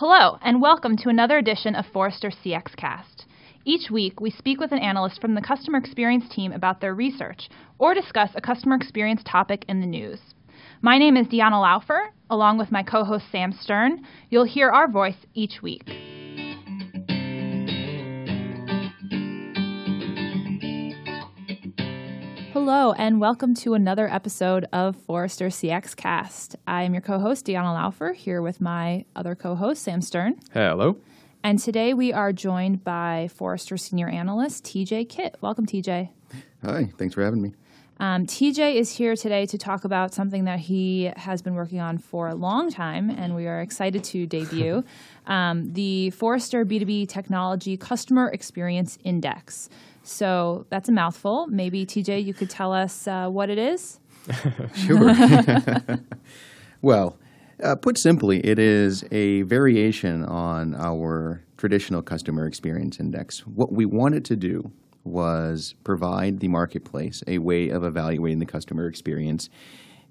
Hello, and welcome to another edition of Forrester CX Cast. Each week, we speak with an analyst from the customer experience team about their research or discuss a customer experience topic in the news. My name is Deanna Laufer. Along with my co host Sam Stern, you'll hear our voice each week. Hello, and welcome to another episode of Forrester CX Cast. I am your co host, Deanna Laufer, here with my other co host, Sam Stern. Hello. And today we are joined by Forrester Senior Analyst, TJ Keitt. Welcome, TJ. Hi, thanks for having me. Um, TJ is here today to talk about something that he has been working on for a long time, and we are excited to debut um, the Forrester B2B Technology Customer Experience Index. So that's a mouthful. Maybe TJ, you could tell us uh, what it is. sure. well, uh, put simply, it is a variation on our traditional customer experience index. What we wanted to do was provide the marketplace a way of evaluating the customer experience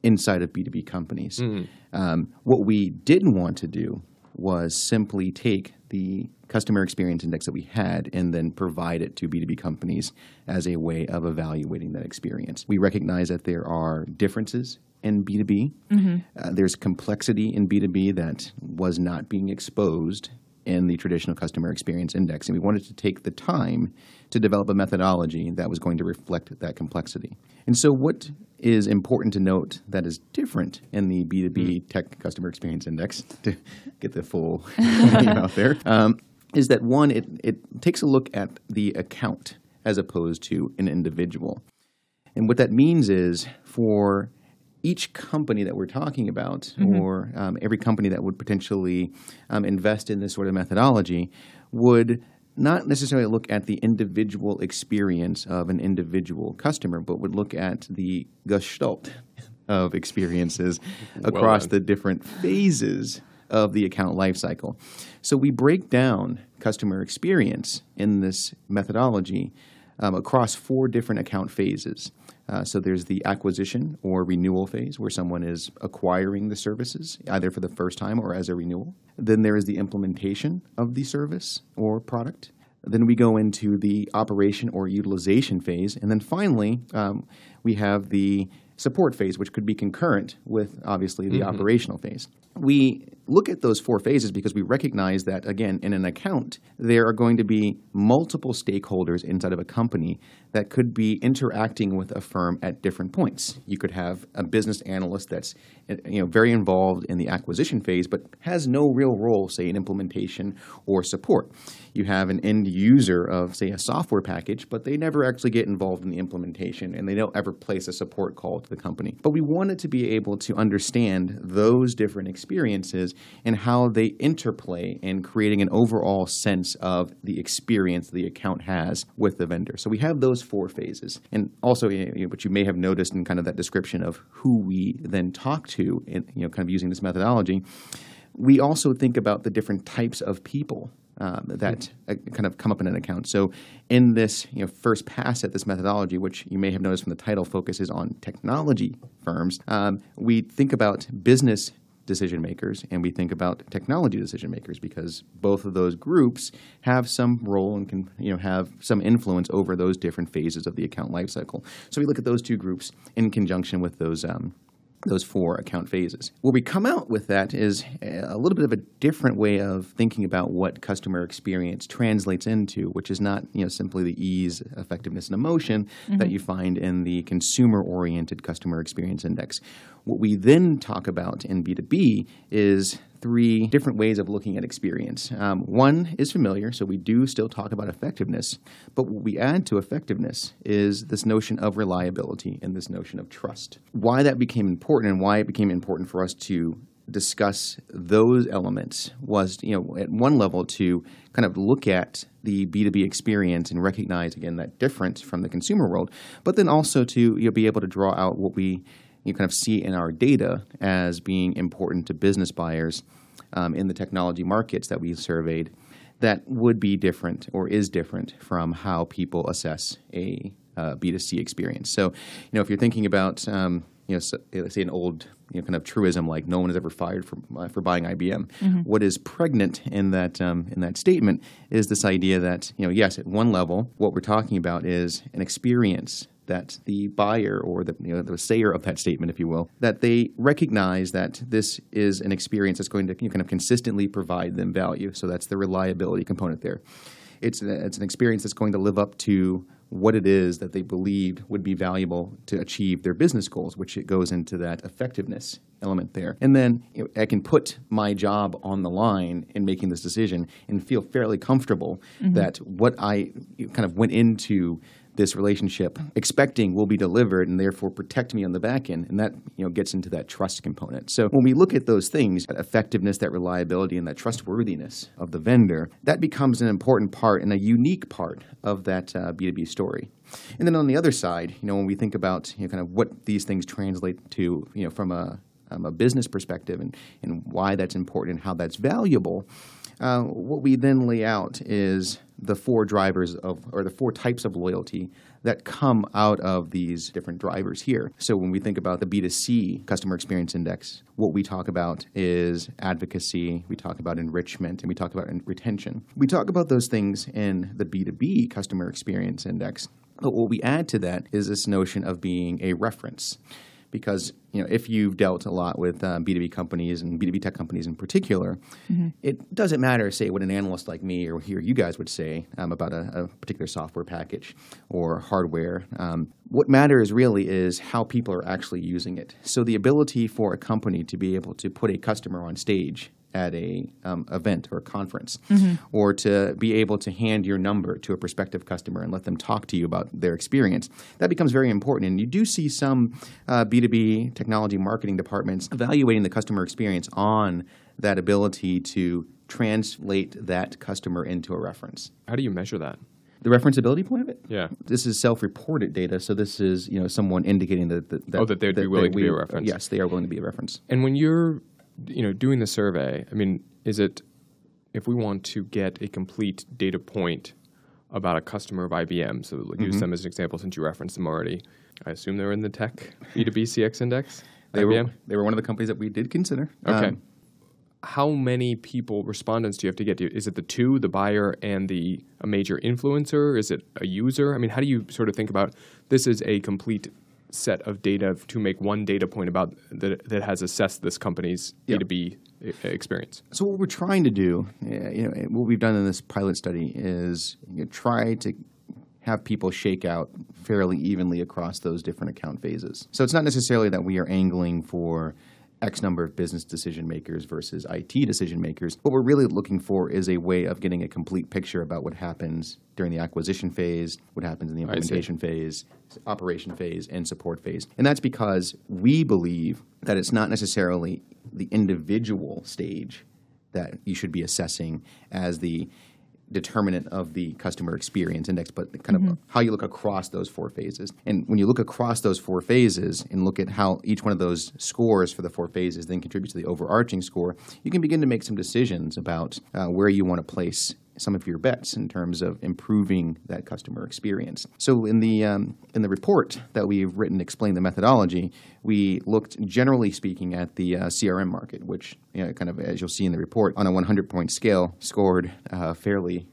inside of B2B companies. Mm. Um, what we didn't want to do was simply take the customer experience index that we had and then provide it to B2B companies as a way of evaluating that experience. We recognize that there are differences in B2B. Mm-hmm. Uh, there's complexity in B2B that was not being exposed in the traditional customer experience index. And we wanted to take the time to develop a methodology that was going to reflect that complexity. And so, what is important to note that is different in the B2B mm. tech customer experience index, to get the full name out there, um, is that one, it, it takes a look at the account as opposed to an individual. And what that means is for each company that we're talking about, mm-hmm. or um, every company that would potentially um, invest in this sort of methodology, would not necessarily look at the individual experience of an individual customer, but would look at the gestalt of experiences across well the different phases of the account lifecycle. So we break down customer experience in this methodology um, across four different account phases. Uh, so there's the acquisition or renewal phase where someone is acquiring the services either for the first time or as a renewal. Then there is the implementation of the service or product. Then we go into the operation or utilization phase. And then finally, um, we have the support phase, which could be concurrent with obviously the mm-hmm. operational phase. We look at those four phases because we recognize that, again, in an account, there are going to be multiple stakeholders inside of a company that could be interacting with a firm at different points. You could have a business analyst that's you know, very involved in the acquisition phase, but has no real role, say, in implementation or support. You have an end user of, say, a software package, but they never actually get involved in the implementation and they don't ever place a support call to the company. But we wanted to be able to understand those different experiences and how they interplay in creating an overall sense of the experience the account has with the vendor. So we have those four phases. And also, you know, what you may have noticed in kind of that description of who we then talk to, in, you know, kind of using this methodology, we also think about the different types of people um, that uh, kind of come up in an account. So, in this you know, first pass at this methodology, which you may have noticed from the title focuses on technology firms, um, we think about business decision makers and we think about technology decision makers because both of those groups have some role and can you know have some influence over those different phases of the account lifecycle. So we look at those two groups in conjunction with those um, those four account phases. Where we come out with that is a little bit of a different way of thinking about what customer experience translates into, which is not you know simply the ease, effectiveness, and emotion mm-hmm. that you find in the consumer-oriented customer experience index. What we then talk about in B2B is three different ways of looking at experience. Um, one is familiar, so we do still talk about effectiveness, but what we add to effectiveness is this notion of reliability and this notion of trust. Why that became important and why it became important for us to discuss those elements was, you know, at one level to kind of look at the B2B experience and recognize again that difference from the consumer world, but then also to you know, be able to draw out what we you kind of see in our data as being important to business buyers um, in the technology markets that we surveyed that would be different or is different from how people assess a uh, B2C experience. So, you know, if you're thinking about um, you know, so, let's say an old you know, kind of truism like no one is ever fired for, uh, for buying IBM. What is pregnant in that um, in that statement is this idea that you know yes, at one level, what we're talking about is an experience that the buyer or the you know, the sayer of that statement, if you will, that they recognize that this is an experience that's going to you know, kind of consistently provide them value. So that's the reliability component there. It's a, it's an experience that's going to live up to what it is that they believed would be valuable to achieve their business goals, which it goes into that effectiveness element there. And then you know, I can put my job on the line in making this decision and feel fairly comfortable mm-hmm. that what I kind of went into this relationship expecting will be delivered and therefore protect me on the back end. And that you know gets into that trust component. So when we look at those things that effectiveness that reliability and that trustworthiness of the vendor that becomes an important part and a unique part of that uh, b2b story. And then on the other side you know when we think about you know, kind of what these things translate to you know from a um, a business perspective and, and why that's important and how that's valuable, uh, what we then lay out is the four drivers of, or the four types of loyalty that come out of these different drivers here. So when we think about the B2C customer experience index, what we talk about is advocacy, we talk about enrichment, and we talk about retention. We talk about those things in the B2B customer experience index. But what we add to that is this notion of being a reference because you know if you've dealt a lot with uh, B2B companies and B2B tech companies in particular, it doesn't matter, say, what an analyst like me or here you guys would say um, about a, a particular software package or hardware. Um, what matters really is how people are actually using it. So the ability for a company to be able to put a customer on stage at a um, event or a conference, or to be able to hand your number to a prospective customer and let them talk to you about their experience. That becomes very important, and you do see some uh, B2B technology marketing departments evaluating the customer experience on that ability to translate that customer into a reference. How do you measure that? The referenceability point of it? Yeah. This is self-reported data, so this is you know someone indicating that, that, that Oh, that they'd be willing to be a reference. Yes, they are willing to be a reference. And when you're, you know, doing the survey, I mean, is it if we want to get a complete data point about a customer of IBM? So like, Mm-hmm. use them as an example since you referenced them already. I assume they're in the tech B2B CX index. They IBM. were they were one of the companies that we did consider. Okay. Um, How many people, respondents, do you have to get? to? Is it the two, the buyer and the a major influencer? Is it a user? I mean, how do you sort of think about this is a complete set of data to make one data point about that that has assessed this company's Yeah. B2B e- experience? So what we're trying to do, uh, you know, what we've done in this pilot study is you know, try to have people shake out fairly evenly across those different account phases. So it's not necessarily that we are angling for X number of business decision makers versus IT decision makers. What we're really looking for is a way of getting a complete picture about what happens during the acquisition phase, what happens in the implementation phase, operation phase, and support phase. And that's because we believe that it's not necessarily the individual stage that you should be assessing as the determinant of the customer experience index, but kind of how you look across those four phases. And when you look across those four phases and look at how each one of those scores for the four phases then contributes to the overarching score, you can begin to make some decisions about uh, where you want to place some of your bets in terms of improving that customer experience. So in the um, in the report that we've written, explain the methodology, we looked generally speaking at the uh, CRM market, which you know, kind of as you'll see in the report, on a 100 point scale, scored uh, fairly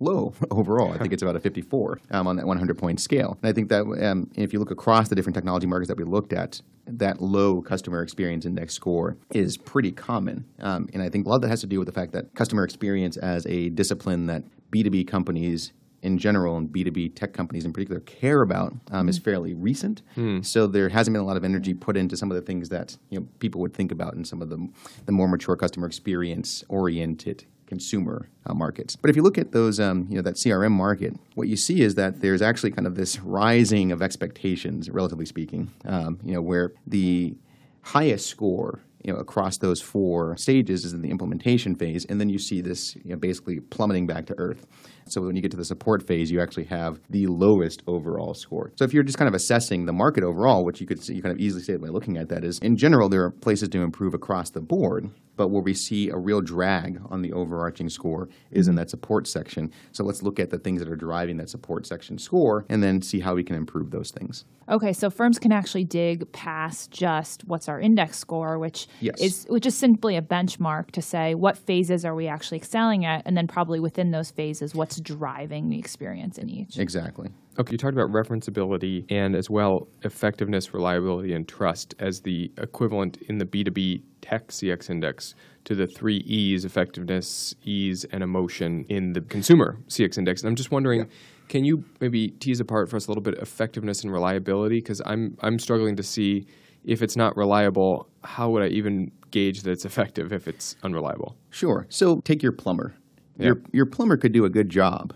low overall. I think it's about a 54 um, on that 100 point scale. And I think that um, if you look across the different technology markets that we looked at, that low customer experience index score is pretty common. Um, and I think a lot of that has to do with the fact that customer experience as a discipline that B2B companies in general and B2B tech companies in particular care about um, is fairly recent. So there hasn't been a lot of energy put into some of the things that you know, people would think about in some of the, the more mature customer experience oriented consumer uh, markets. But if you look at those, um, you know, that CRM market, what you see is that there's actually kind of this rising of expectations, relatively speaking, um, you know, where the highest score you know, across those four stages is in the implementation phase, and then you see this you know, basically plummeting back to earth. So when you get to the support phase, you actually have the lowest overall score. So if you're just kind of assessing the market overall, which you could see, you kind of easily say by looking at that is, in general, there are places to improve across the board. But where we see a real drag on the overarching score is in that support section. So let's look at the things that are driving that support section score and then see how we can improve those things. Okay, so firms can actually dig past just what's our index score, which Yes. is which is simply a benchmark to say what phases are we actually excelling at, and then probably within those phases, what's driving the experience in each. Exactly. Okay, you talked about referenceability and as well effectiveness, reliability, and trust as the equivalent in the B2B tech CX index to the three E's effectiveness, ease, and emotion in the consumer CX index. And I'm just wondering, can you maybe tease apart for us a little bit effectiveness and reliability? Because I'm, I'm struggling to see if it's not reliable, how would I even gauge that it's effective if it's unreliable? Sure. So take your plumber. Your, your plumber could do a good job.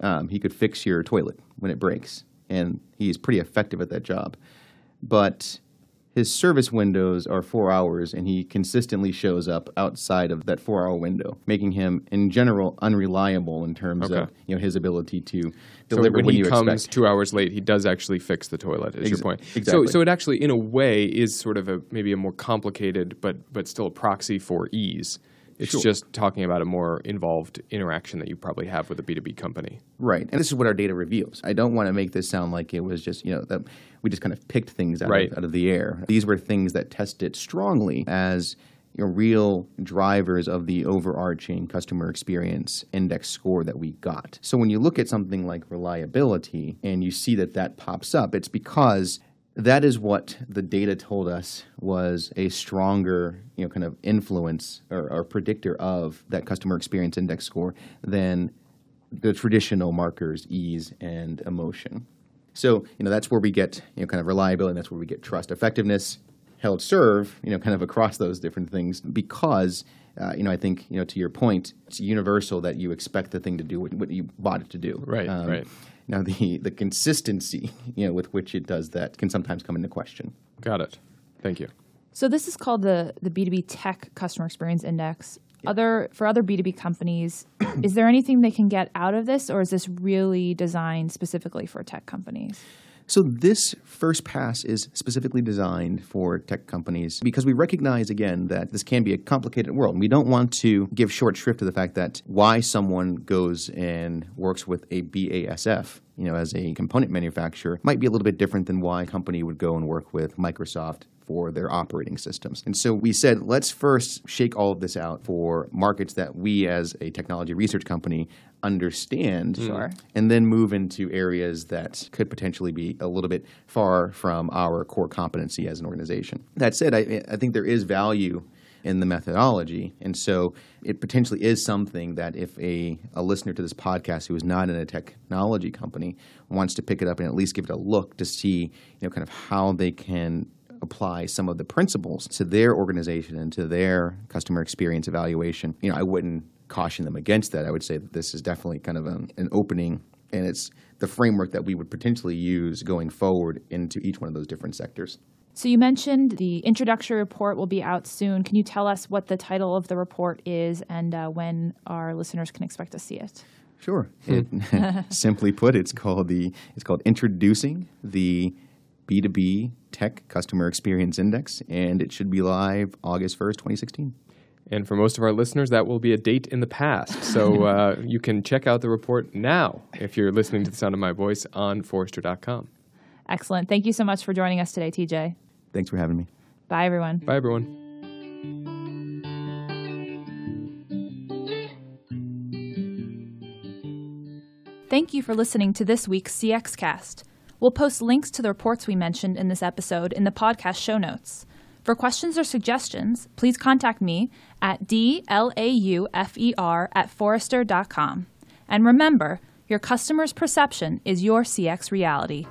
Um, he could fix your toilet when it breaks, and he's pretty effective at that job. But his service windows are four hours, and he consistently shows up outside of that four-hour window, making him, in general, unreliable in terms of you know his ability to So deliver when, when he you comes expect. two hours late, he does actually fix the toilet. Is your Exa- point? So, so it actually, in a way, is sort of a maybe a more complicated, but but still a proxy for ease. It's Sure. just talking about a more involved interaction that you probably have with a B two B company. Right, and this is what our data reveals. I don't want to make this sound like it was just you know that we just kind of picked things out, Right. of, out of the air. These were things that tested strongly as you know, real drivers of the overarching customer experience index score that we got. So when you look at something like reliability and you see that that pops up, it's because that is what the data told us was a stronger, you know, kind of influence or, or predictor of that customer experience index score than the traditional markers, ease and emotion. So, you know, that's where we get, you know, kind of reliability, and that's where we get trust. Effectiveness held serve, you know, kind of across those different things because, uh, you know, I think, you know, to your point, it's universal that you expect the thing to do what, what you bought it to do. Right, right. Now, the, the consistency, you know, with which it does that can sometimes come into question. Got it. Thank you. So this is called the the B2B Tech Customer Experience Index. Other for other B2B companies, is there anything they can get out of this or is this really designed specifically for tech companies? So this first pass is specifically designed for tech companies because we recognize again that this can be a complicated world. We don't want to give short shrift to the fact that why someone goes and works with a BASF, you know, as a component manufacturer might be a little bit different than why a company would go and work with Microsoft for their operating systems. And so we said, let's first shake all of this out for markets that we as a technology research company understand mm-hmm. Sure. and then move into areas that could potentially be a little bit far from our core competency as an organization. That said, I, I think there is value in the methodology, and so it potentially is something that if a, a listener to this podcast who is not in a technology company wants to pick it up and at least give it a look to see, you know, kind of how they can apply some of the principles to their organization and to their customer experience evaluation, you know, I wouldn't caution them against that. I would say that this is definitely kind of an, an opening, and it's the framework that we would potentially use going forward into each one of those different sectors. So you mentioned the introductory report will be out soon. Can you tell us what the title of the report is and uh, when our listeners can expect to see it? Sure. It, simply put, it's called the it's called introducing the B2B Tech Customer Experience Index, and it should be live August 1st, 2016. And for most of our listeners, that will be a date in the past. So uh, you can check out the report now if you're listening to the sound of my voice on Forrester.com. Excellent. Thank you so much for joining us today, TJ. Thanks for having me. Bye, everyone. Bye, everyone. Thank you for listening to this week's CX Cast. We'll post links to the reports we mentioned in this episode in the podcast show notes. For questions or suggestions, please contact me at dlaufer at forrester.com. And remember, your customer's perception is your CX reality.